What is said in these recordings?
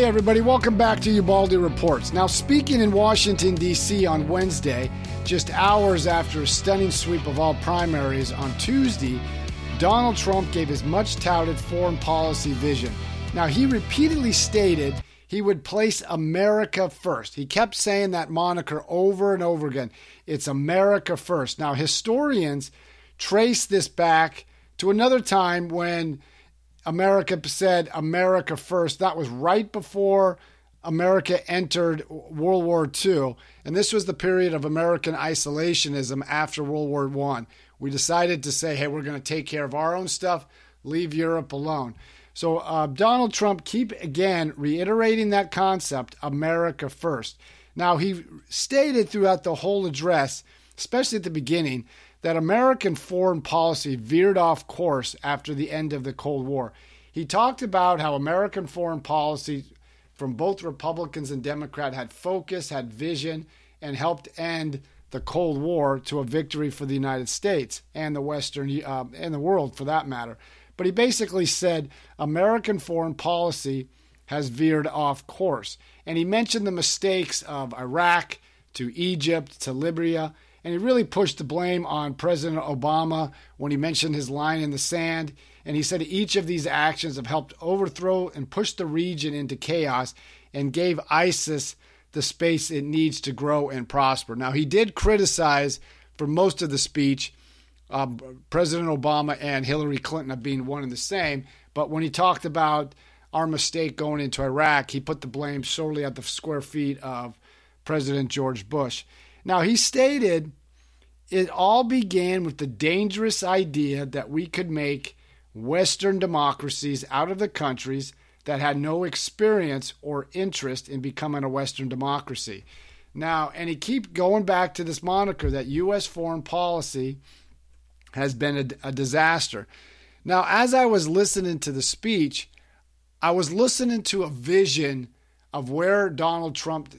Hey, everybody, welcome back to Ubaldi Reports. Now, speaking in Washington, D.C. on Wednesday, just hours after a stunning sweep of all primaries on Tuesday, Donald Trump gave his much touted foreign policy vision. Now, he repeatedly stated he would place America first. He kept saying that moniker over and over again. It's America first. Now, historians trace this back to another time when America said America first. That was right before America entered World War II. And this was the period of American isolationism after World War I. We decided to say, hey, we're going to take care of our own stuff, leave Europe alone. So uh, Donald Trump keep again reiterating that concept, America first. Now he stated throughout the whole address, especially at the beginning, that American foreign policy veered off course after the end of the Cold War. He talked about how American foreign policy from both Republicans and Democrats had focus, had vision, and helped end the Cold War to a victory for the United States and the Western uh, and the world for that matter. But he basically said American foreign policy has veered off course. And he mentioned the mistakes of Iraq to Egypt to Libya and he really pushed the blame on President Obama when he mentioned his line in the sand. And he said each of these actions have helped overthrow and push the region into chaos and gave ISIS the space it needs to grow and prosper. Now, he did criticize for most of the speech um, President Obama and Hillary Clinton of being one and the same. But when he talked about our mistake going into Iraq, he put the blame solely at the square feet of President George Bush. Now, he stated it all began with the dangerous idea that we could make Western democracies out of the countries that had no experience or interest in becoming a Western democracy. Now, and he keep going back to this moniker that U.S. foreign policy has been a, a disaster. Now, as I was listening to the speech, I was listening to a vision of where Donald Trump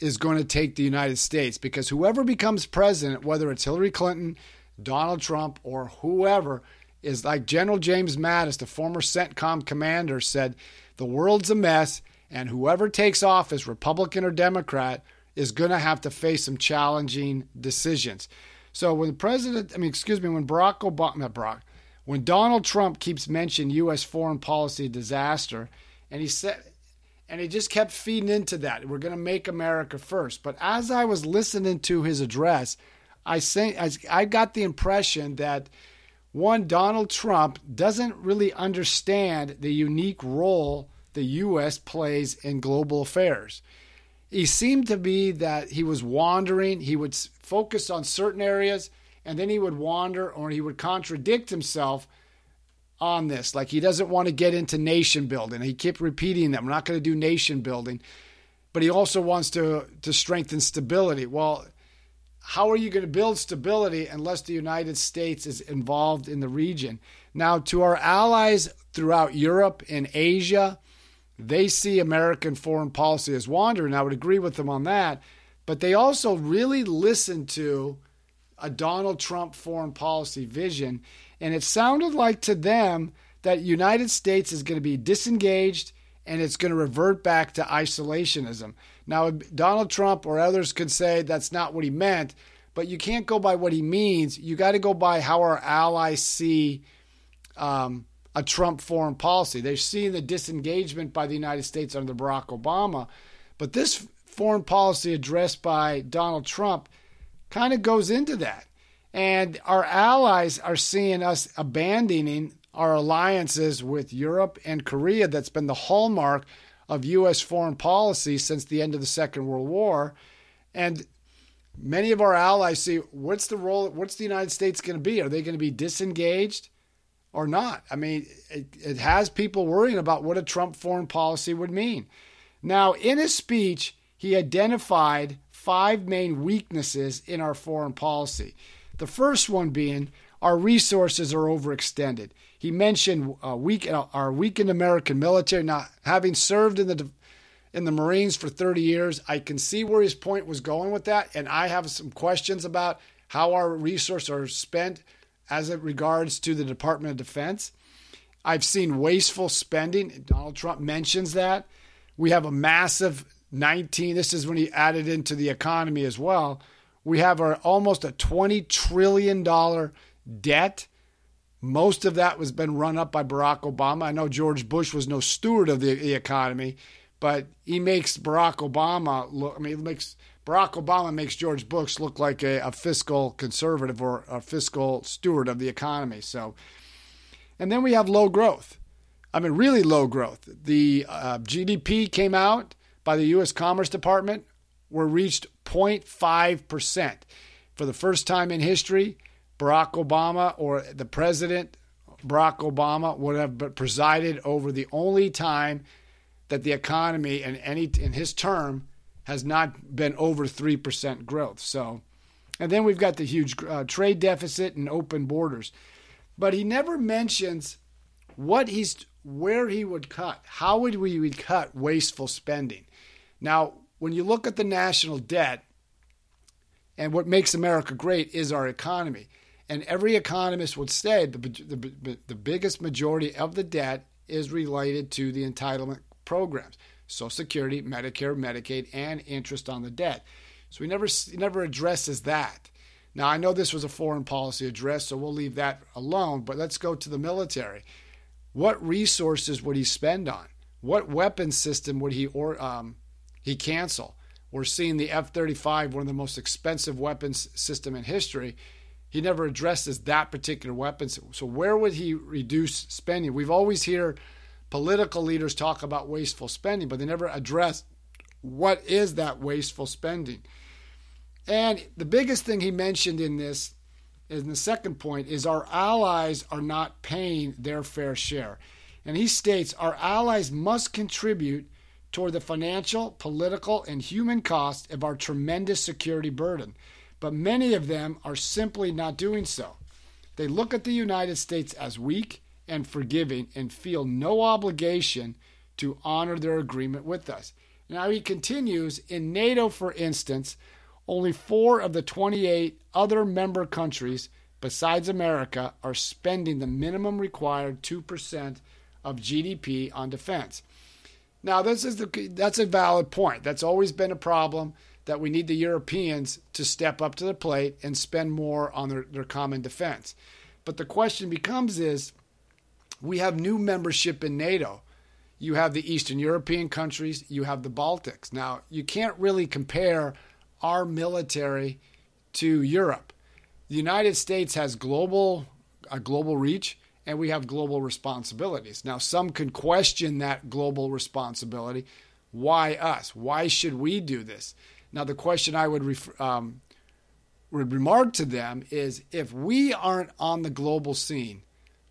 is going to take the United States because whoever becomes president, whether it's Hillary Clinton, Donald Trump, or whoever, is like General James Mattis, the former CENTCOM commander, said the world's a mess, and whoever takes office, Republican or Democrat, is going to have to face some challenging decisions. So when the president, I mean, excuse me, when Barack Obama, Barack, when Donald Trump keeps mentioning U.S. foreign policy disaster, and he said and he just kept feeding into that. We're going to make America first. But as I was listening to his address, I say I got the impression that one Donald Trump doesn't really understand the unique role the U.S. plays in global affairs. He seemed to be that he was wandering. He would focus on certain areas, and then he would wander, or he would contradict himself on this. Like he doesn't want to get into nation building. He kept repeating that we're not going to do nation building, but he also wants to to strengthen stability. Well, how are you going to build stability unless the United States is involved in the region? Now, to our allies throughout Europe and Asia, they see American foreign policy as wandering. I would agree with them on that, but they also really listen to a Donald Trump foreign policy vision and it sounded like to them that United States is going to be disengaged and it's going to revert back to isolationism. Now, Donald Trump or others could say that's not what he meant, but you can't go by what he means. You got to go by how our allies see um, a Trump foreign policy. They're seeing the disengagement by the United States under Barack Obama, but this foreign policy addressed by Donald Trump kind of goes into that. And our allies are seeing us abandoning our alliances with Europe and Korea that's been the hallmark of U.S. foreign policy since the end of the Second World War. And many of our allies see what's the role, what's the United States going to be? Are they going to be disengaged or not? I mean, it, it has people worrying about what a Trump foreign policy would mean. Now, in his speech, he identified five main weaknesses in our foreign policy. The first one being our resources are overextended. He mentioned uh, weak, uh, our weakened American military. Now, having served in the in the Marines for 30 years, I can see where his point was going with that, and I have some questions about how our resources are spent as it regards to the Department of Defense. I've seen wasteful spending. Donald Trump mentions that. We have a massive 19. This is when he added into the economy as well. We have our almost a 20 trillion dollar debt. Most of that was been run up by Barack Obama. I know George Bush was no steward of the, the economy, but he makes Barack Obama look. I mean, makes Barack Obama makes George Bush look like a, a fiscal conservative or a fiscal steward of the economy. So, and then we have low growth. I mean, really low growth. The uh, GDP came out by the U.S. Commerce Department were reached 0.5%. For the first time in history, Barack Obama or the president, Barack Obama, would have presided over the only time that the economy in any in his term has not been over 3% growth. So, and then we've got the huge uh, trade deficit and open borders. But he never mentions what he's where he would cut. How would we would cut wasteful spending? Now, when you look at the national debt and what makes America great is our economy. And every economist would say the, the, the biggest majority of the debt is related to the entitlement programs Social Security, Medicare, Medicaid, and interest on the debt. So he never, he never addresses that. Now, I know this was a foreign policy address, so we'll leave that alone, but let's go to the military. What resources would he spend on? What weapon system would he or, um, he cancel? We're seeing the F 35, one of the most expensive weapons system in history. He never addresses that particular weapon. So, where would he reduce spending? We've always hear political leaders talk about wasteful spending, but they never address what is that wasteful spending. And the biggest thing he mentioned in this, in the second point, is our allies are not paying their fair share. And he states our allies must contribute toward the financial, political, and human cost of our tremendous security burden. But many of them are simply not doing so. They look at the United States as weak and forgiving and feel no obligation to honor their agreement with us. Now he continues in NATO, for instance, only four of the 28 other member countries besides America are spending the minimum required 2% of GDP on defense. Now, this is the, that's a valid point. That's always been a problem that we need the Europeans to step up to the plate and spend more on their, their common defense. But the question becomes is we have new membership in NATO. You have the Eastern European countries, you have the Baltics. Now, you can't really compare our military to Europe. The United States has global a global reach and we have global responsibilities. Now, some can question that global responsibility. Why us? Why should we do this? Now, the question I would um, would remark to them is if we aren't on the global scene,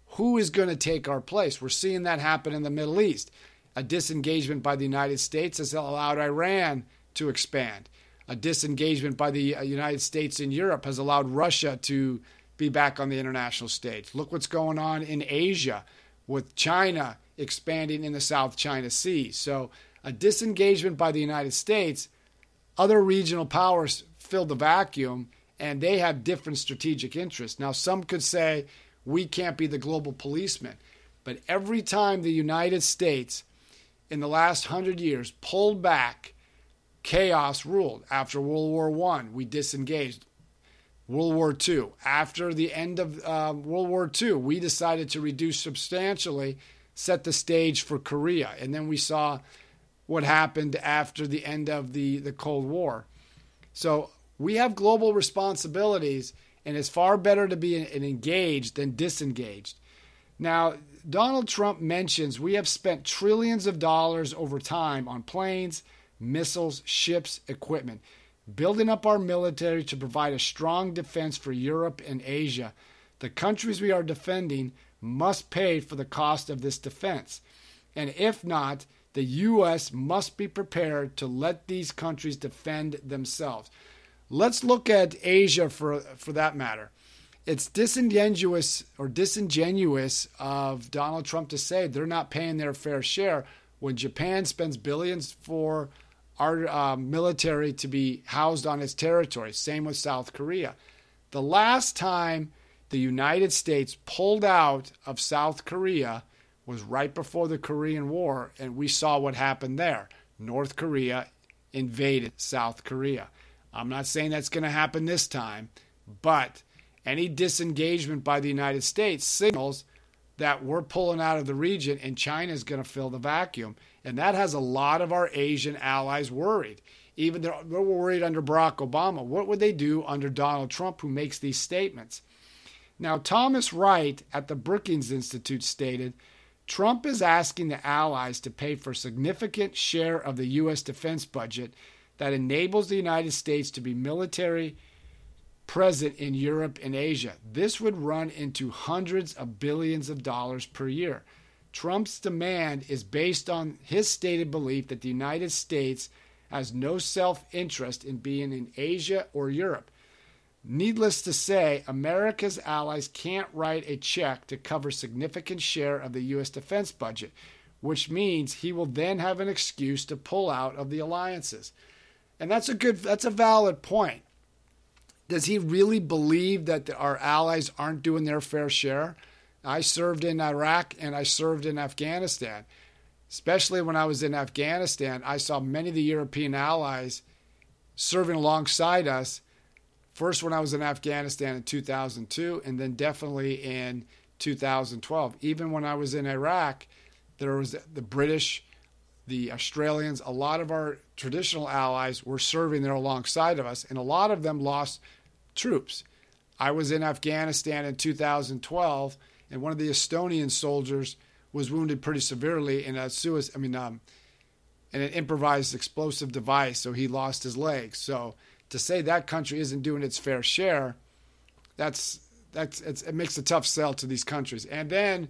who is going to take our place? We're seeing that happen in the Middle East. A disengagement by the United States has allowed Iran to expand. A disengagement by the uh, United States in Europe has allowed Russia to be back on the international stage. Look what's going on in Asia with China expanding in the South China Sea. So, a disengagement by the United States, other regional powers fill the vacuum and they have different strategic interests. Now, some could say, we can't be the global policeman. But every time the United States in the last hundred years pulled back, chaos ruled. After World War I, we disengaged. World War II. After the end of uh, World War II, we decided to reduce substantially, set the stage for Korea. And then we saw what happened after the end of the, the Cold War. So we have global responsibilities and it's far better to be engaged than disengaged. Now, Donald Trump mentions we have spent trillions of dollars over time on planes, missiles, ships, equipment, building up our military to provide a strong defense for Europe and Asia. The countries we are defending must pay for the cost of this defense. And if not, the U.S. must be prepared to let these countries defend themselves. Let's look at Asia for for that matter. It's disingenuous or disingenuous of Donald Trump to say they're not paying their fair share when Japan spends billions for our uh, military to be housed on its territory. Same with South Korea. The last time the United States pulled out of South Korea was right before the Korean War, and we saw what happened there. North Korea invaded South Korea. I'm not saying that's going to happen this time, but any disengagement by the United States signals that we're pulling out of the region and China is going to fill the vacuum. And that has a lot of our Asian allies worried. Even they're, they're worried under Barack Obama. What would they do under Donald Trump, who makes these statements? Now, Thomas Wright at the Brookings Institute stated Trump is asking the allies to pay for a significant share of the U.S. defense budget that enables the United States to be military present in Europe and Asia. This would run into hundreds of billions of dollars per year. Trump's demand is based on his stated belief that the United States has no self interest in being in Asia or Europe. Needless to say, America's allies can't write a check to cover significant share of the U.S. defense budget, which means he will then have an excuse to pull out of the alliances. And that's a good that's a valid point. Does he really believe that our allies aren't doing their fair share? I served in Iraq and I served in Afghanistan. Especially when I was in Afghanistan, I saw many of the European allies serving alongside us. First, when I was in Afghanistan in 2002, and then definitely in 2012. Even when I was in Iraq, there was the British, the Australians, a lot of our traditional allies were serving there alongside of us, and a lot of them lost troops. I was in Afghanistan in 2012, and one of the Estonian soldiers was wounded pretty severely in a suicide. I mean, um, in an improvised explosive device, so he lost his leg. So to say that country isn't doing its fair share, that's that's it makes a tough sell to these countries. And then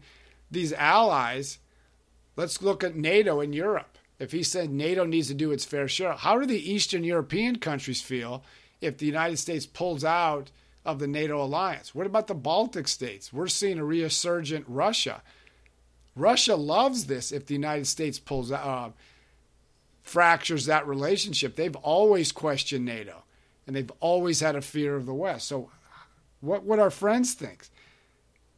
these allies, let's look at NATO in Europe. If he said NATO needs to do its fair share, how do the Eastern European countries feel if the United States pulls out of the NATO alliance? What about the Baltic states? We're seeing a resurgent Russia. Russia loves this if the United States pulls out, uh, fractures that relationship. They've always questioned NATO and they've always had a fear of the West. So, what would our friends think?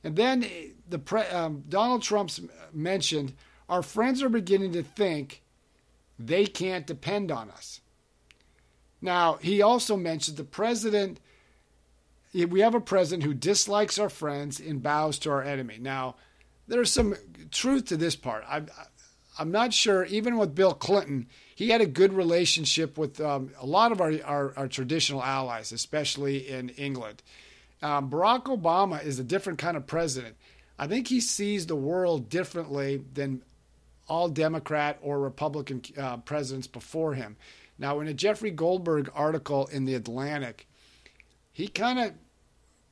And then eh, the pre, um, Donald Trump's mentioned our friends are beginning to think they can't depend on us. Now, he also mentioned the president, we have a president who dislikes our friends and bows to our enemy. Now, there's some truth to this part. I'm, I'm not sure, even with Bill Clinton, he had a good relationship with um, a lot of our, our, our, traditional allies, especially in England. Um, Barack Obama is a different kind of president. I think he sees the world differently than all Democrat or Republican uh, presidents before him. Now, in a Jeffrey Goldberg article in The Atlantic, he kind of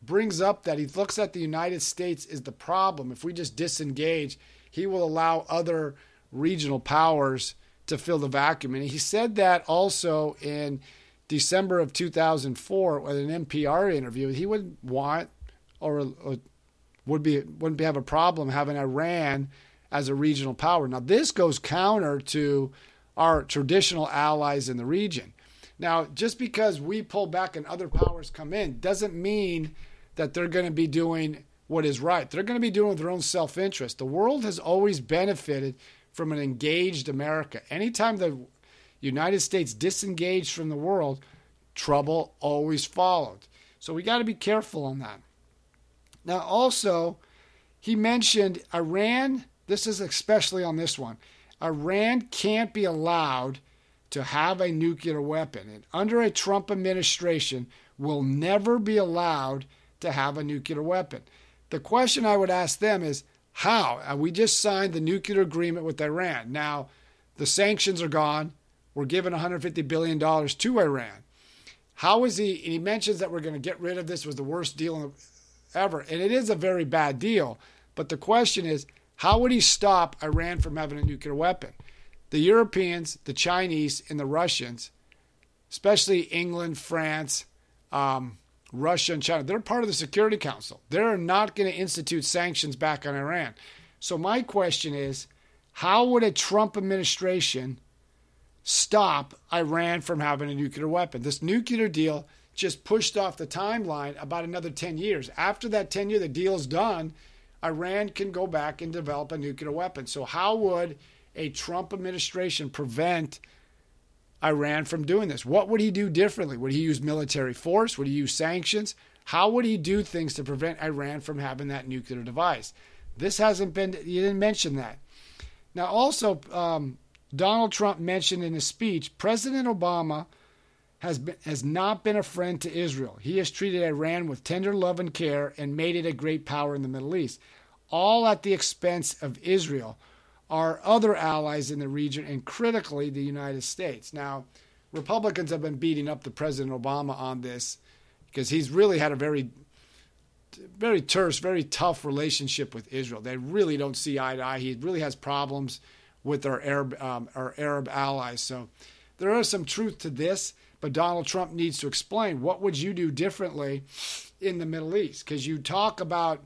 brings up that he looks at the United States as the problem. If we just disengage, he will allow other regional powers to fill the vacuum. And he said that also in December of 2004 with an NPR interview. He wouldn't want or, or would be wouldn't be, have a problem having Iran as a regional power. Now this goes counter to our traditional allies in the region. Now, just because we pull back and other powers come in doesn't mean that they're going to be doing what is right. They're going to be doing with their own self interest. The world has always benefited from an engaged America. Anytime the United States disengaged from the world, trouble always followed. So we got to be careful on that. Now, also, he mentioned Iran. This is especially on this one. Iran can't be allowed to have a nuclear weapon. And under a Trump administration, will never be allowed to have a nuclear weapon. The question I would ask them is how? Uh, we just signed the nuclear agreement with Iran. Now, the sanctions are gone. We're giving $150 billion to Iran. How is he? And he mentions that we're going to get rid of this was the worst deal ever. And it is a very bad deal. But the question is, how would he stop Iran from having a nuclear weapon? The Europeans, the Chinese, and the Russians, especially England, France, um, Russia, and China, they're part of the Security Council. They're not going to institute sanctions back on Iran. So, my question is how would a Trump administration stop Iran from having a nuclear weapon? This nuclear deal just pushed off the timeline about another 10 years. After that 10 year, the deal's done Iran can go back and develop a nuclear weapon. So, how would a Trump administration prevent Iran from doing this? What would he do differently? Would he use military force? Would he use sanctions? How would he do things to prevent Iran from having that nuclear device? This hasn't been, you didn't mention that. Now, also, um, Donald Trump mentioned in his speech President Obama has, been, has not been a friend to Israel. He has treated Iran with tender love and care and made it a great power in the Middle East, all at the expense of Israel, our other allies in the region, and critically the United States. Now, Republicans have been beating up the President Obama on this because he's really had a very very terse, very tough relationship with Israel. They really don't see eye to eye. He really has problems with our Arab um, our Arab allies. So there is some truth to this, but Donald Trump needs to explain what would you do differently in the Middle East because you talk about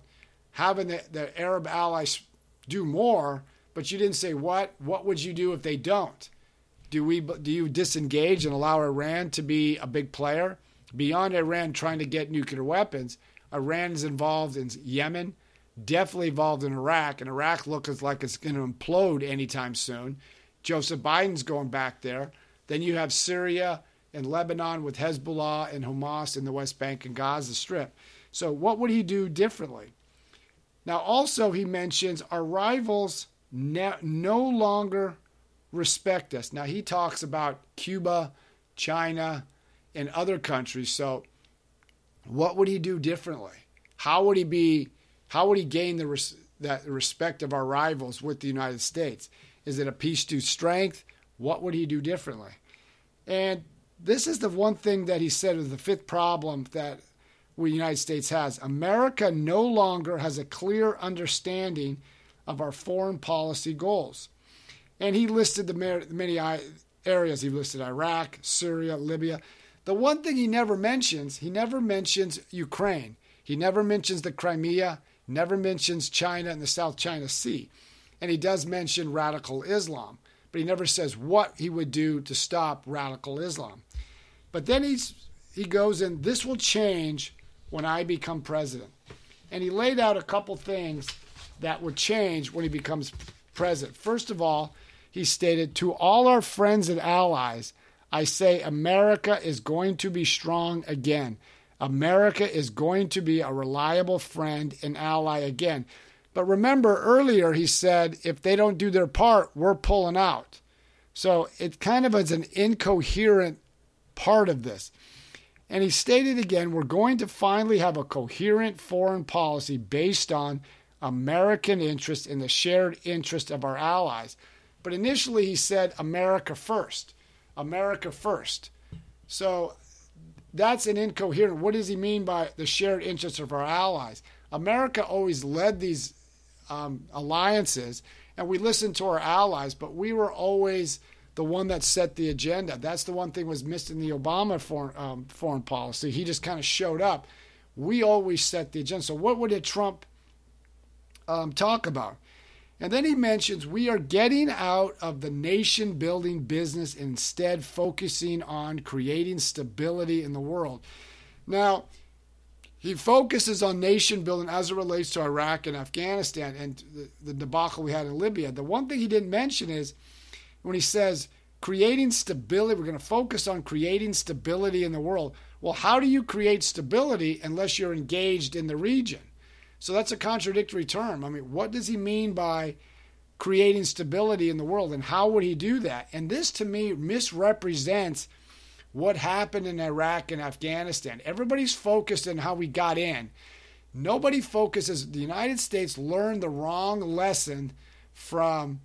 having the, the Arab allies do more, but you didn't say what. What would you do if they don't? Do we do you disengage and allow Iran to be a big player beyond Iran trying to get nuclear weapons? Iran is involved in Yemen, definitely involved in Iraq, and Iraq looks like it's going to implode anytime soon. Joseph Biden's going back there. Then you have Syria and Lebanon with Hezbollah and Hamas in the West Bank and Gaza Strip. So, what would he do differently? Now, also, he mentions our rivals no, no longer respect us. Now, he talks about Cuba, China, and other countries. So, what would he do differently? How would he be? How would he gain the res, that respect of our rivals with the United States? Is it a peace to strength? What would he do differently? And this is the one thing that he said is the fifth problem that the United States has. America no longer has a clear understanding of our foreign policy goals. And he listed the many areas. He listed Iraq, Syria, Libya. The one thing he never mentions, he never mentions Ukraine. He never mentions the Crimea, never mentions China and the South China Sea. And he does mention radical Islam, but he never says what he would do to stop radical Islam. But then he's, he goes in, this will change when I become president. And he laid out a couple things that would change when he becomes president. First of all, he stated to all our friends and allies, I say America is going to be strong again. America is going to be a reliable friend and ally again. But remember, earlier he said if they don't do their part, we're pulling out. So it kind of is an incoherent part of this. And he stated again we're going to finally have a coherent foreign policy based on American interest and the shared interest of our allies. But initially he said America first. America first. So that's an incoherent. What does he mean by the shared interests of our allies? America always led these um, alliances, and we listened to our allies, but we were always the one that set the agenda. That's the one thing was missed in the Obama foreign, um, foreign policy. He just kind of showed up. We always set the agenda. So what would a Trump um, talk about? And then he mentions we are getting out of the nation building business, instead focusing on creating stability in the world. Now, he focuses on nation building as it relates to Iraq and Afghanistan and the, the debacle we had in Libya. The one thing he didn't mention is when he says creating stability, we're going to focus on creating stability in the world. Well, how do you create stability unless you're engaged in the region? So that's a contradictory term. I mean, what does he mean by creating stability in the world and how would he do that? And this to me misrepresents what happened in Iraq and Afghanistan. Everybody's focused on how we got in. Nobody focuses. The United States learned the wrong lesson from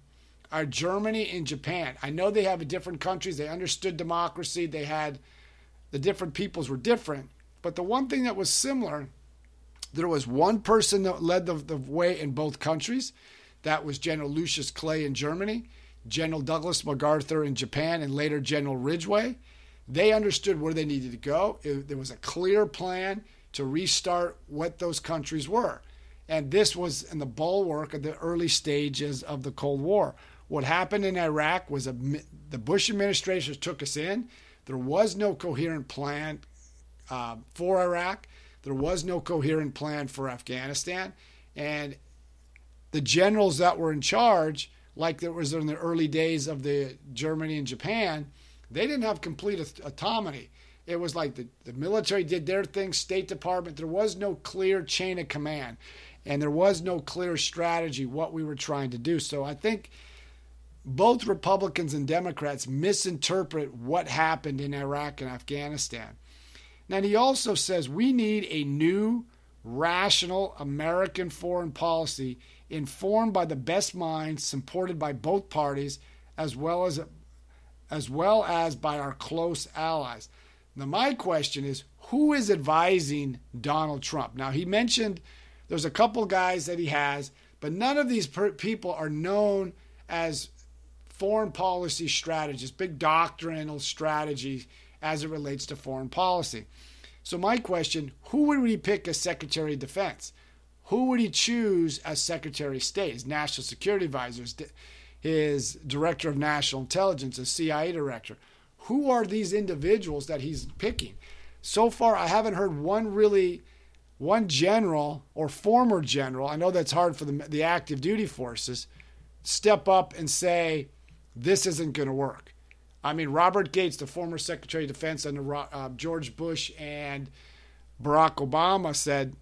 our Germany and Japan. I know they have different countries. They understood democracy. They had the different peoples were different. But the one thing that was similar there was one person that led the, the way in both countries. That was General Lucius Clay in Germany, General Douglas MacArthur in Japan, and later General Ridgway. They understood where they needed to go. It, there was a clear plan to restart what those countries were. And this was in the bulwark of the early stages of the Cold War. What happened in Iraq was a, the Bush administration took us in. There was no coherent plan uh, for Iraq. There was no coherent plan for Afghanistan. And the generals that were in charge, like it was in the early days of the Germany and Japan, they didn't have complete autonomy. It was like the, the military did their thing, State Department. There was no clear chain of command, and there was no clear strategy what we were trying to do. So I think both Republicans and Democrats misinterpret what happened in Iraq and Afghanistan. Now, he also says we need a new, rational American foreign policy informed by the best minds, supported by both parties, as well as, as well as by our close allies. Now, my question is who is advising Donald Trump? Now, he mentioned there's a couple guys that he has, but none of these per- people are known as foreign policy strategists, big doctrinal strategies as it relates to foreign policy. So, my question who would he pick as Secretary of Defense? Who would he choose as Secretary of State, his national security advisor, his director of national intelligence, his CIA director? Who are these individuals that he's picking? So far, I haven't heard one really, one general or former general, I know that's hard for the, the active duty forces, step up and say, this isn't going to work. I mean, Robert Gates, the former Secretary of Defense under uh, George Bush and Barack Obama, said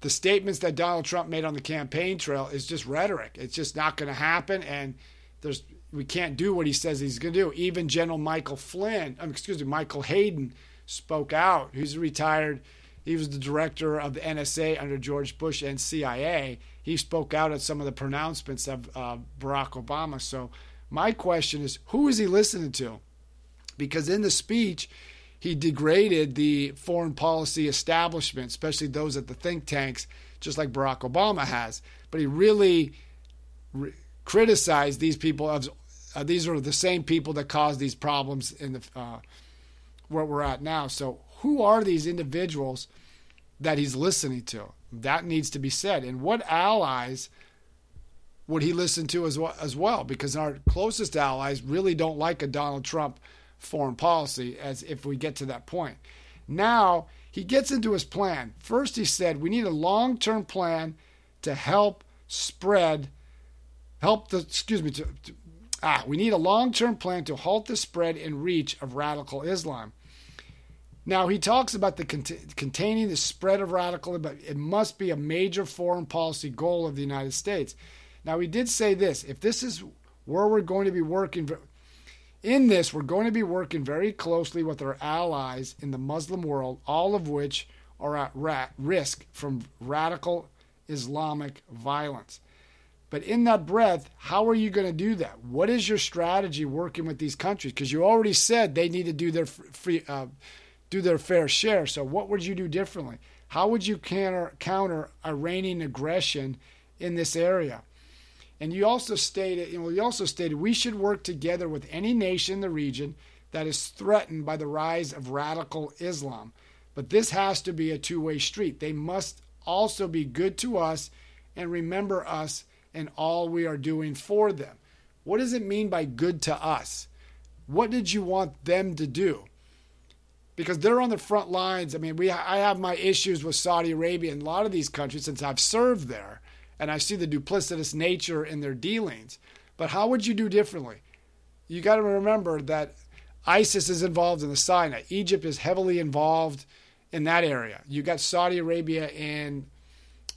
the statements that Donald Trump made on the campaign trail is just rhetoric. It's just not going to happen, and there's we can't do what he says he's going to do. Even General Michael Flynn, um, excuse me, Michael Hayden spoke out. He's retired. He was the director of the NSA under George Bush and CIA. He spoke out at some of the pronouncements of uh, Barack Obama. So my question is who is he listening to? Because in the speech, he degraded the foreign policy establishment, especially those at the think tanks, just like Barack Obama has. But he really re- criticized these people uh, these are the same people that caused these problems in the uh, where we're at now. So who are these individuals that he's listening to? That needs to be said. And what allies would he listen to as well, as well? Because our closest allies really don't like a Donald Trump foreign policy as if we get to that point. Now he gets into his plan. First, he said we need a long term plan to help spread, help the, excuse me, to, to ah, we need a long term plan to halt the spread and reach of radical Islam. Now he talks about the cont- containing the spread of radical, but it must be a major foreign policy goal of the United States. Now, we did say this if this is where we're going to be working, in this, we're going to be working very closely with our allies in the Muslim world, all of which are at risk from radical Islamic violence. But in that breath, how are you going to do that? What is your strategy working with these countries? Because you already said they need to do their free, uh, do their fair share. So what would you do differently? How would you counter counter Iranian aggression in this area? And you also stated, you you also stated we should work together with any nation in the region that is threatened by the rise of radical Islam. But this has to be a two-way street. They must also be good to us and remember us and all we are doing for them. What does it mean by good to us? What did you want them to do? Because they're on the front lines. I mean, we I have my issues with Saudi Arabia and a lot of these countries since I've served there and I see the duplicitous nature in their dealings. But how would you do differently? You got to remember that ISIS is involved in the Sinai. Egypt is heavily involved in that area. You got Saudi Arabia and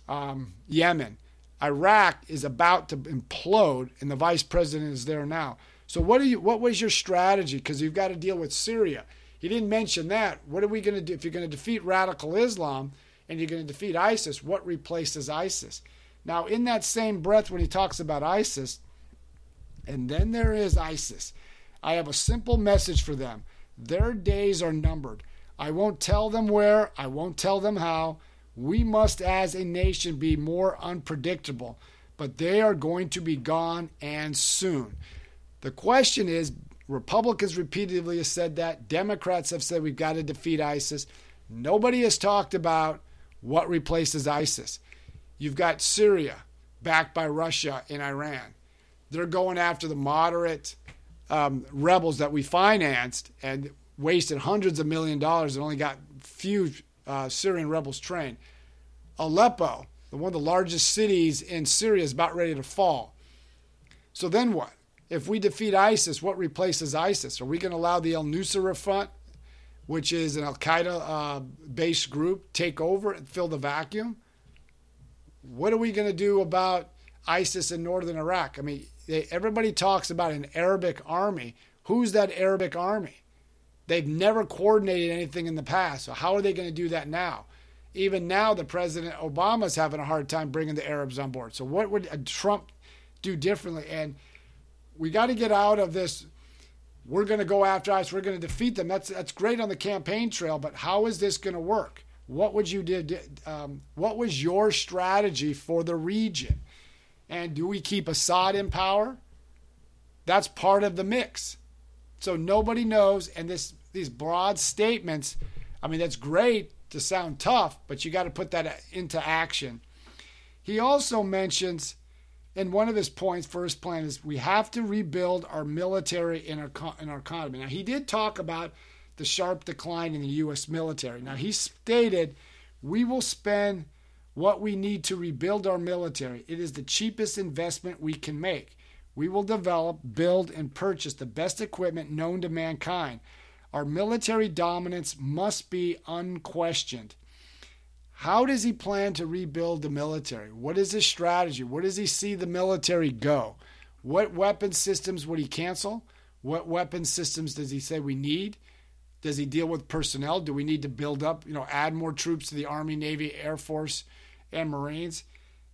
um, Yemen. Iraq is about to implode, and the vice president is there now. So what are you? What was your strategy? Because you've got to deal with Syria. He didn't mention that. What are we going to do if you're going to defeat radical Islam and you're going to defeat ISIS? What replaces ISIS? Now, in that same breath, when he talks about ISIS, and then there is ISIS, I have a simple message for them. Their days are numbered. I won't tell them where, I won't tell them how. We must, as a nation, be more unpredictable, but they are going to be gone and soon. The question is Republicans repeatedly have said that, Democrats have said we've got to defeat ISIS. Nobody has talked about what replaces ISIS. You've got Syria, backed by Russia and Iran. They're going after the moderate um, rebels that we financed and wasted hundreds of million dollars and only got few uh, Syrian rebels trained. Aleppo, one of the largest cities in Syria is about ready to fall. So then what? If we defeat ISIS, what replaces ISIS? Are we going to allow the Al Nusra Front, which is an Al Qaeda uh, based group, take over and fill the vacuum? What are we going to do about ISIS in northern Iraq? I mean, they, everybody talks about an Arabic army. Who's that Arabic army? They've never coordinated anything in the past. So how are they going to do that now? Even now, the President Obama's having a hard time bringing the Arabs on board. So what would Trump do differently? And we got to get out of this. We're going to go after ISIS. We're going to defeat them. That's that's great on the campaign trail, but how is this going to work? What would you did? Um, what was your strategy for the region? And do we keep Assad in power? That's part of the mix. So nobody knows, and this these broad statements. I mean, that's great to sound tough, but you got to put that into action. He also mentions and one of his points for his plan is we have to rebuild our military and our, in our economy. Now, he did talk about the sharp decline in the U.S. military. Now, he stated we will spend what we need to rebuild our military. It is the cheapest investment we can make. We will develop, build, and purchase the best equipment known to mankind. Our military dominance must be unquestioned. How does he plan to rebuild the military? What is his strategy? Where does he see the military go? What weapon systems would he cancel? What weapon systems does he say we need? Does he deal with personnel? Do we need to build up, you know, add more troops to the Army, Navy, Air Force, and Marines?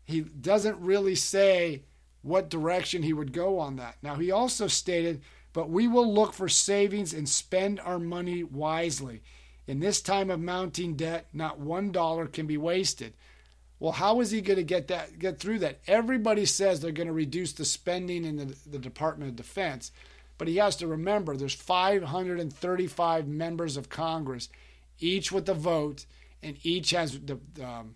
He doesn't really say what direction he would go on that. Now, he also stated, but we will look for savings and spend our money wisely. In this time of mounting debt, not one dollar can be wasted. Well, how is he going to get that get through that? Everybody says they're going to reduce the spending in the, the Department of Defense, but he has to remember there's 535 members of Congress, each with a vote, and each has the um,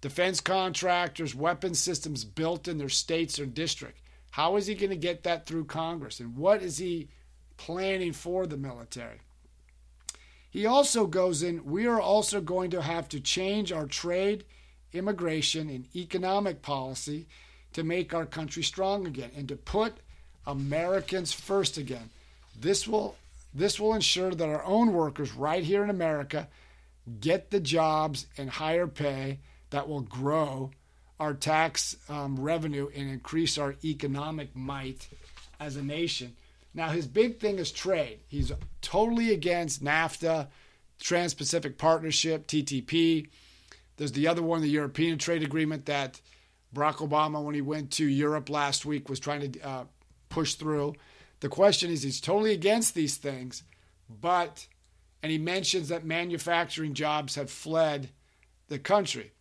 defense contractors, weapon systems built in their states or district. How is he going to get that through Congress? And what is he planning for the military? He also goes in, we are also going to have to change our trade, immigration, and economic policy to make our country strong again and to put Americans first again. This will this will ensure that our own workers right here in America get the jobs and higher pay that will grow our tax um, revenue and increase our economic might as a nation. Now, his big thing is trade. He's totally against NAFTA, Trans Pacific Partnership, TTP. There's the other one, the European Trade Agreement, that Barack Obama, when he went to Europe last week, was trying to uh, push through. The question is, he's totally against these things, but, and he mentions that manufacturing jobs have fled the country.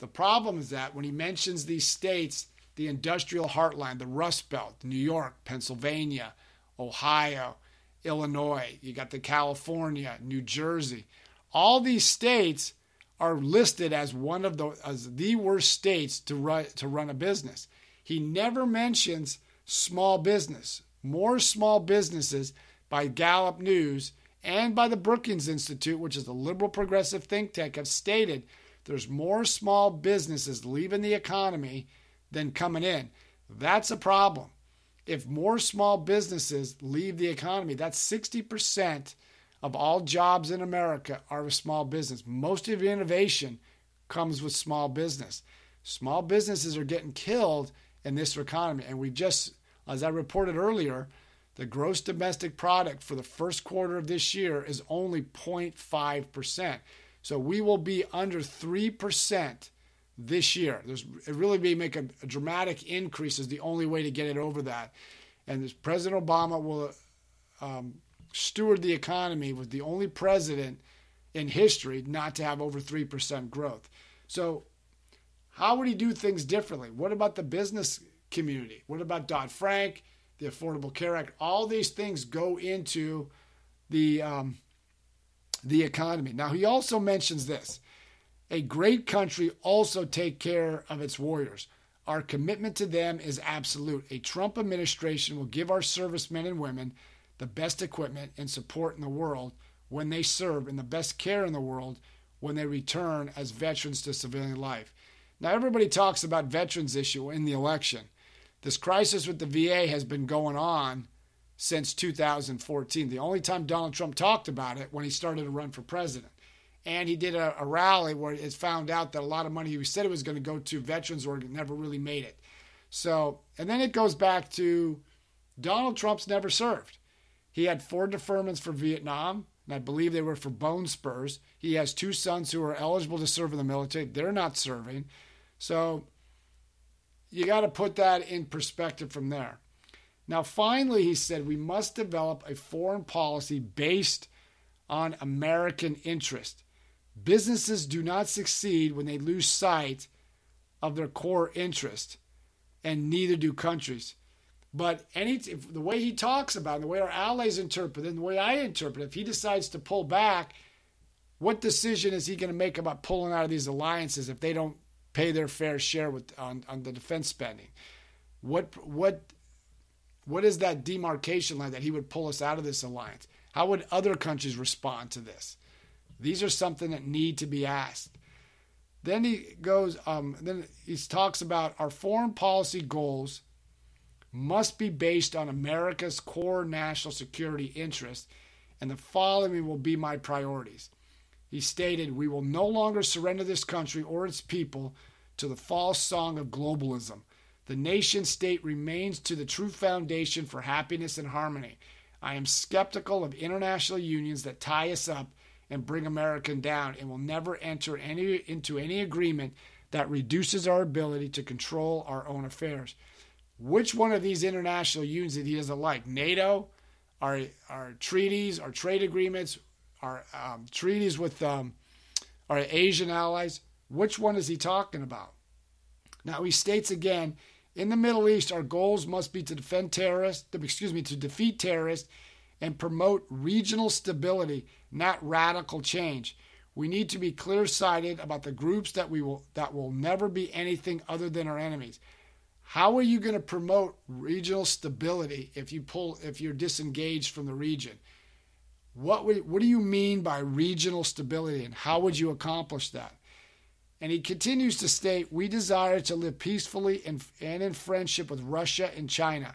The problem is that when he mentions these states, the industrial heartland, the Rust Belt, New York, Pennsylvania, Ohio, Illinois, you got the California, New Jersey. All these states are listed as one of the as the worst states to run to run a business. He never mentions small business. More small businesses by Gallup News and by the Brookings Institute, which is a liberal progressive think tank, have stated there's more small businesses leaving the economy than coming in. That's a problem if more small businesses leave the economy, that's 60% of all jobs in America are with small business. Most of innovation comes with small business. Small businesses are getting killed in this economy. And we just, as I reported earlier, the gross domestic product for the first quarter of this year is only 0.5%. So we will be under 3% this year. There's it really be make a, a, dramatic increase is the only way to get it over that. And President Obama will um, steward the economy with the only president in history not to have over three percent growth. So, how would he do things differently? What about the business community? What about Dodd Frank, the Affordable Care Act? All these things go into the um, the economy. Now, he also mentions this a great country also take care of its warriors. Our commitment to them is absolute. A Trump administration will give our servicemen and women the best equipment and support in the world when they serve and the best care in the world when they return as veterans to civilian life. Now, everybody talks about veterans issue in the election. This crisis with the VA has been going on since 2014. The only time Donald Trump talked about it when he started to run for president. And he did a, a rally where it found out that a lot of money he said it was going to go to veterans org never really made it. So, and then it goes back to Donald Trump's never served. He had four deferments for Vietnam, and I believe they were for bone spurs. He has two sons who are eligible to serve in the military. They're not serving. So you got to put that in perspective from there. Now, finally, he said we must develop a foreign policy based on American interest. Businesses do not succeed when they lose sight of their core interest, and neither do countries. But any the way he talks about it, the way our allies interpret it, and the way I interpret it, if he decides to pull back, what decision is he going to make about pulling out of these alliances if they don't pay their fair share with on, on the defense spending. What what what is that demarcation line that he would pull us out of this alliance? How would other countries respond to this? These are something that need to be asked. Then he goes. Um, then he talks about our foreign policy goals must be based on America's core national security interests, and the following will be my priorities. He stated, We will no longer surrender this country or its people to the false song of globalism. The nation state remains to the true foundation for happiness and harmony. I am skeptical of international unions that tie us up and bring America down and will never enter any, into any agreement that reduces our ability to control our own affairs. Which one of these international unions did he doesn't like? NATO, our, our treaties, our trade agreements, our um, treaties with um, our Asian allies. Which one is he talking about? Now he states again, in the Middle East, our goals must be to defend terrorists, excuse me, to defeat terrorists and promote regional stability, not radical change. We need to be clear-sighted about the groups that we will that will never be anything other than our enemies. How are you going to promote regional stability if you pull if you're disengaged from the region? What would, what do you mean by regional stability and how would you accomplish that? And he continues to state, We desire to live peacefully and, and in friendship with Russia and China.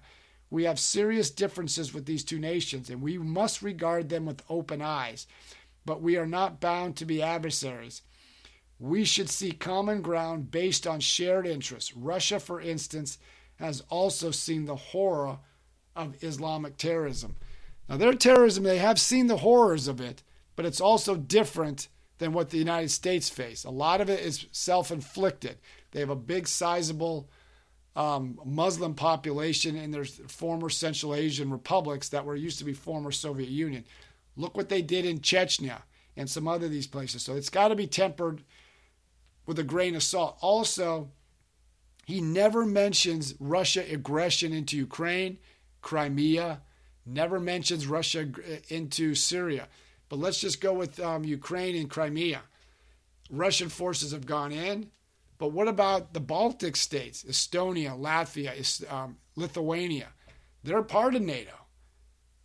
We have serious differences with these two nations, and we must regard them with open eyes. But we are not bound to be adversaries. We should seek common ground based on shared interests. Russia, for instance, has also seen the horror of Islamic terrorism. Now, their terrorism, they have seen the horrors of it, but it's also different than what the United States face. A lot of it is self inflicted. They have a big, sizable um, Muslim population in their former Central Asian republics that were used to be former Soviet Union. Look what they did in Chechnya and some other these places. So it's got to be tempered with a grain of salt. Also, he never mentions Russia aggression into Ukraine, Crimea, never mentions Russia into Syria. But let's just go with um, Ukraine and Crimea. Russian forces have gone in. But what about the Baltic states, Estonia, Latvia, um, Lithuania? They're part of NATO.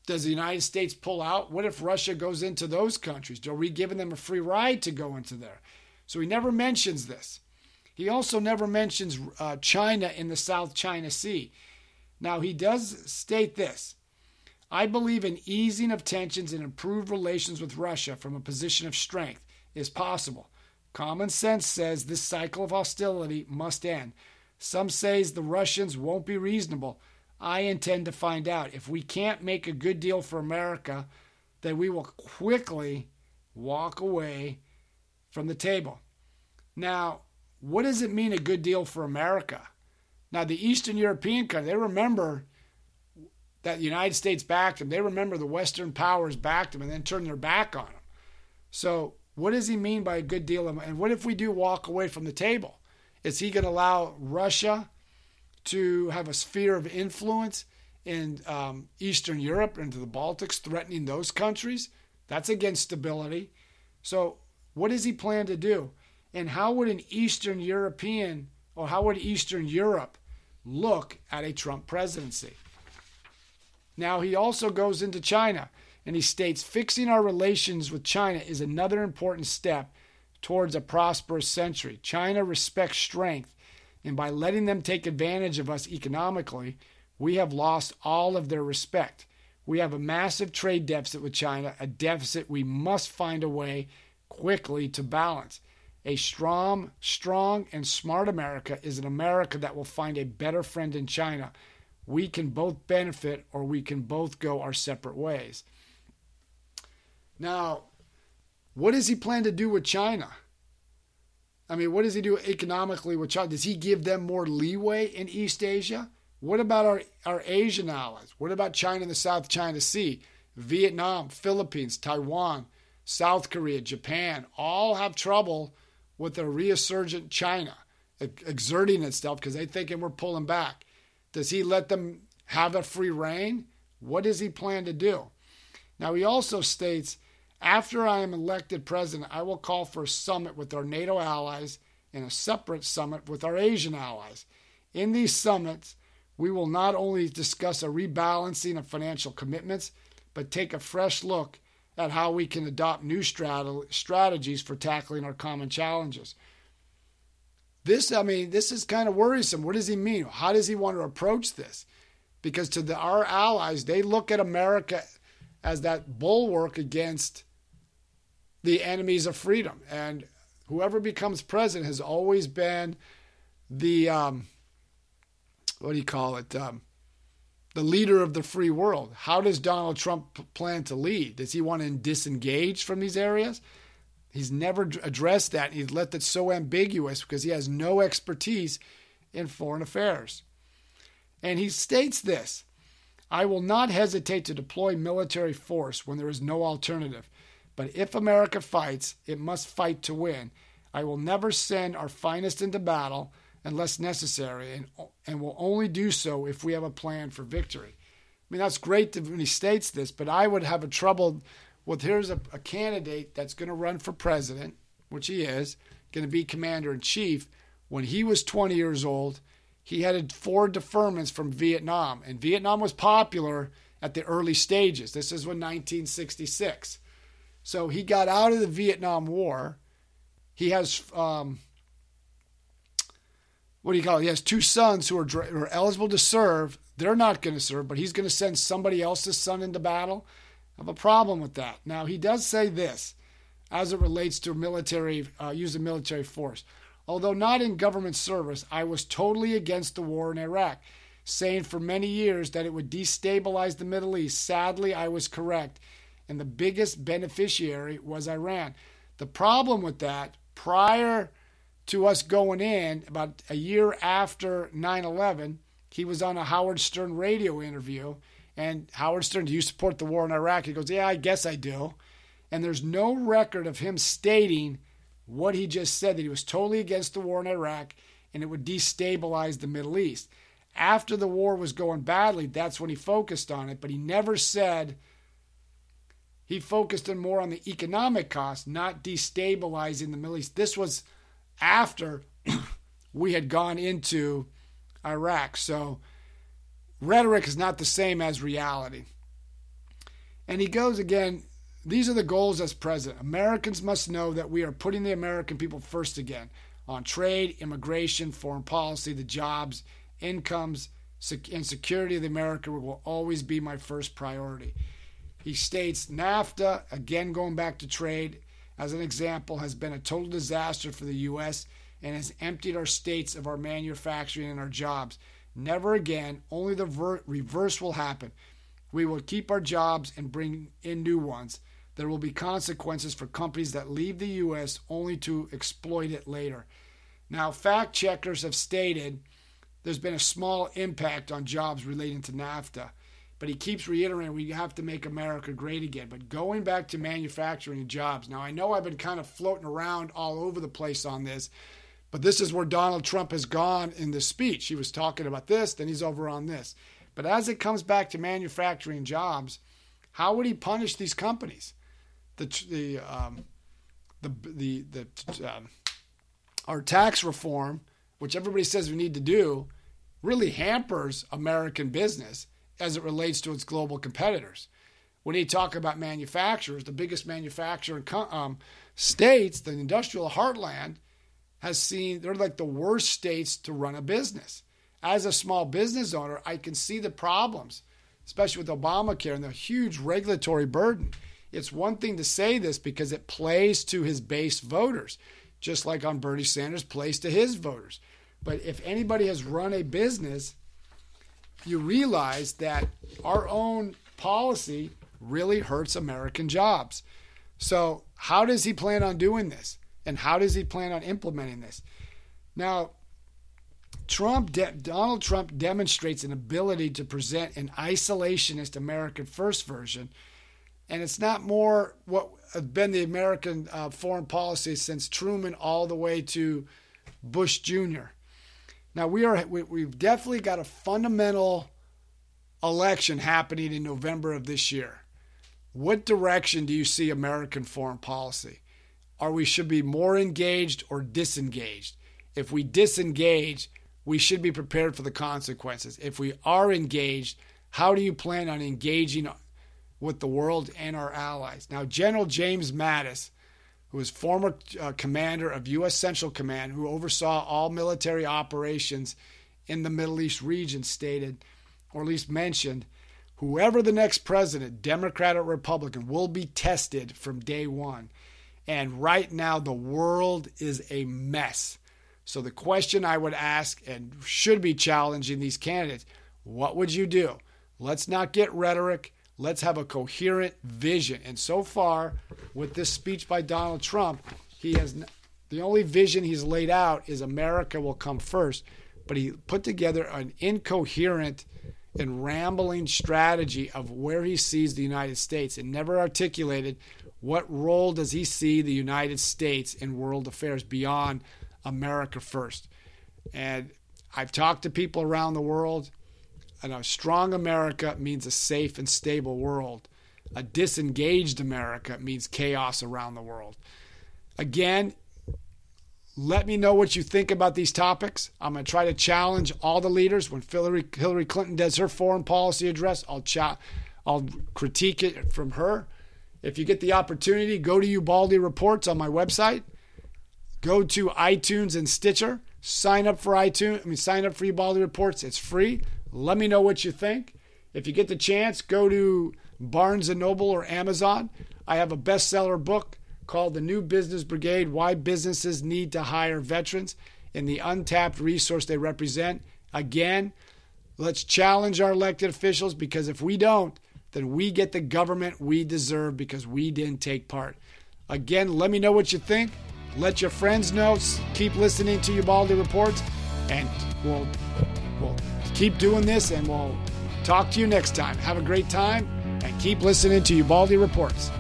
Does the United States pull out? What if Russia goes into those countries? Are we giving them a free ride to go into there? So he never mentions this. He also never mentions uh, China in the South China Sea. Now, he does state this I believe an easing of tensions and improved relations with Russia from a position of strength is possible. Common sense says this cycle of hostility must end. Some says the Russians won't be reasonable. I intend to find out. If we can't make a good deal for America, then we will quickly walk away from the table. Now, what does it mean a good deal for America? Now, the Eastern European countries, they remember that the United States backed him. They remember the Western powers backed him and then turned their back on him. So, what does he mean by a good deal? And what if we do walk away from the table? Is he going to allow Russia to have a sphere of influence in um, Eastern Europe and to the Baltics, threatening those countries? That's against stability. So, what does he plan to do? And how would an Eastern European or how would Eastern Europe look at a Trump presidency? Now, he also goes into China and he states fixing our relations with China is another important step towards a prosperous century. China respects strength, and by letting them take advantage of us economically, we have lost all of their respect. We have a massive trade deficit with China, a deficit we must find a way quickly to balance. A strong, strong and smart America is an America that will find a better friend in China. We can both benefit or we can both go our separate ways. Now, what does he plan to do with China? I mean, what does he do economically with China? Does he give them more leeway in East Asia? What about our, our Asian allies? What about China and the South China Sea? Vietnam, Philippines, Taiwan, South Korea, Japan all have trouble with a resurgent China exerting itself because they thinking we're pulling back. Does he let them have a free reign? What does he plan to do? Now he also states, after I am elected president, I will call for a summit with our NATO allies and a separate summit with our Asian allies. In these summits, we will not only discuss a rebalancing of financial commitments, but take a fresh look at how we can adopt new strategies for tackling our common challenges. This, I mean, this is kind of worrisome. What does he mean? How does he want to approach this? Because to the, our allies, they look at America as that bulwark against the enemies of freedom. And whoever becomes president has always been the, um, what do you call it? Um, the leader of the free world. How does Donald Trump plan to lead? Does he want to disengage from these areas? He's never addressed that. He's left it so ambiguous because he has no expertise in foreign affairs. And he states this I will not hesitate to deploy military force when there is no alternative. But if America fights, it must fight to win. I will never send our finest into battle unless necessary, and, and will only do so if we have a plan for victory. I mean, that's great when he states this, but I would have a trouble with here's a, a candidate that's going to run for president, which he is, going to be commander in chief. When he was 20 years old, he had four deferments from Vietnam, and Vietnam was popular at the early stages. This is when 1966. So he got out of the Vietnam War. He has um, what do you call it? He has two sons who are, who are eligible to serve. They're not going to serve, but he's going to send somebody else's son into battle. Have a problem with that. Now, he does say this as it relates to military, uh, use of military force. Although not in government service, I was totally against the war in Iraq, saying for many years that it would destabilize the Middle East. Sadly, I was correct, and the biggest beneficiary was Iran. The problem with that, prior to us going in about a year after 9 11. He was on a Howard Stern radio interview. And Howard Stern, do you support the war in Iraq? He goes, Yeah, I guess I do. And there's no record of him stating what he just said that he was totally against the war in Iraq and it would destabilize the Middle East. After the war was going badly, that's when he focused on it, but he never said he focused in more on the economic cost, not destabilizing the Middle East. This was after we had gone into Iraq. So rhetoric is not the same as reality. And he goes again, these are the goals as president. Americans must know that we are putting the American people first again on trade, immigration, foreign policy, the jobs, incomes, and security of the America will always be my first priority. He states NAFTA, again going back to trade, as an example, has been a total disaster for the U.S. and has emptied our states of our manufacturing and our jobs. Never again, only the ver- reverse will happen. We will keep our jobs and bring in new ones. There will be consequences for companies that leave the U.S. only to exploit it later. Now, fact checkers have stated there's been a small impact on jobs relating to NAFTA. But he keeps reiterating we have to make America great again. But going back to manufacturing jobs. Now, I know I've been kind of floating around all over the place on this, but this is where Donald Trump has gone in the speech. He was talking about this, then he's over on this. But as it comes back to manufacturing jobs, how would he punish these companies? The the um, the the, the um, our tax reform, which everybody says we need to do, really hampers American business as it relates to its global competitors. when you talk about manufacturers, the biggest manufacturer in um, states, the industrial heartland, has seen they're like the worst states to run a business. As a small business owner, I can see the problems, especially with Obamacare and the huge regulatory burden. It's one thing to say this because it plays to his base voters, just like on Bernie Sanders plays to his voters. But if anybody has run a business, you realize that our own policy really hurts American jobs. So, how does he plan on doing this? And how does he plan on implementing this? Now, Trump, Donald Trump demonstrates an ability to present an isolationist American first version, and it's not more what has been the American uh, foreign policy since Truman all the way to Bush Jr. Now we are we, we've definitely got a fundamental election happening in November of this year. What direction do you see American foreign policy? Are we should be more engaged or disengaged? If we disengage, we should be prepared for the consequences. If we are engaged, how do you plan on engaging with the world and our allies? Now, General James Mattis, who was former uh, commander of U.S. Central Command, who oversaw all military operations in the Middle East region, stated, or at least mentioned, whoever the next president, Democrat or Republican, will be tested from day one. And right now, the world is a mess. So, the question I would ask and should be challenging these candidates what would you do? Let's not get rhetoric. Let's have a coherent vision. And so far, with this speech by Donald Trump, he has the only vision he's laid out is America will come first. But he put together an incoherent and rambling strategy of where he sees the United States and never articulated what role does he see the United States in world affairs beyond America first. And I've talked to people around the world, and a strong America means a safe and stable world. A disengaged America means chaos around the world. Again, let me know what you think about these topics. I'm going to try to challenge all the leaders. When Hillary, Clinton does her foreign policy address, I'll, cha- I'll critique it from her. If you get the opportunity, go to Ubaldi Reports on my website. Go to iTunes and Stitcher. Sign up for iTunes. I mean, sign up for Ubaldi Reports. It's free. Let me know what you think. If you get the chance, go to Barnes and Noble or Amazon. I have a bestseller book called The New Business Brigade: Why Businesses Need to Hire Veterans and the untapped resource they represent. Again, let's challenge our elected officials because if we don't, then we get the government we deserve because we didn't take part. Again, let me know what you think. Let your friends know. Keep listening to Ubaldi Reports, and we'll, we'll keep doing this, and we'll talk to you next time. Have a great time, and keep listening to Ubaldi Reports.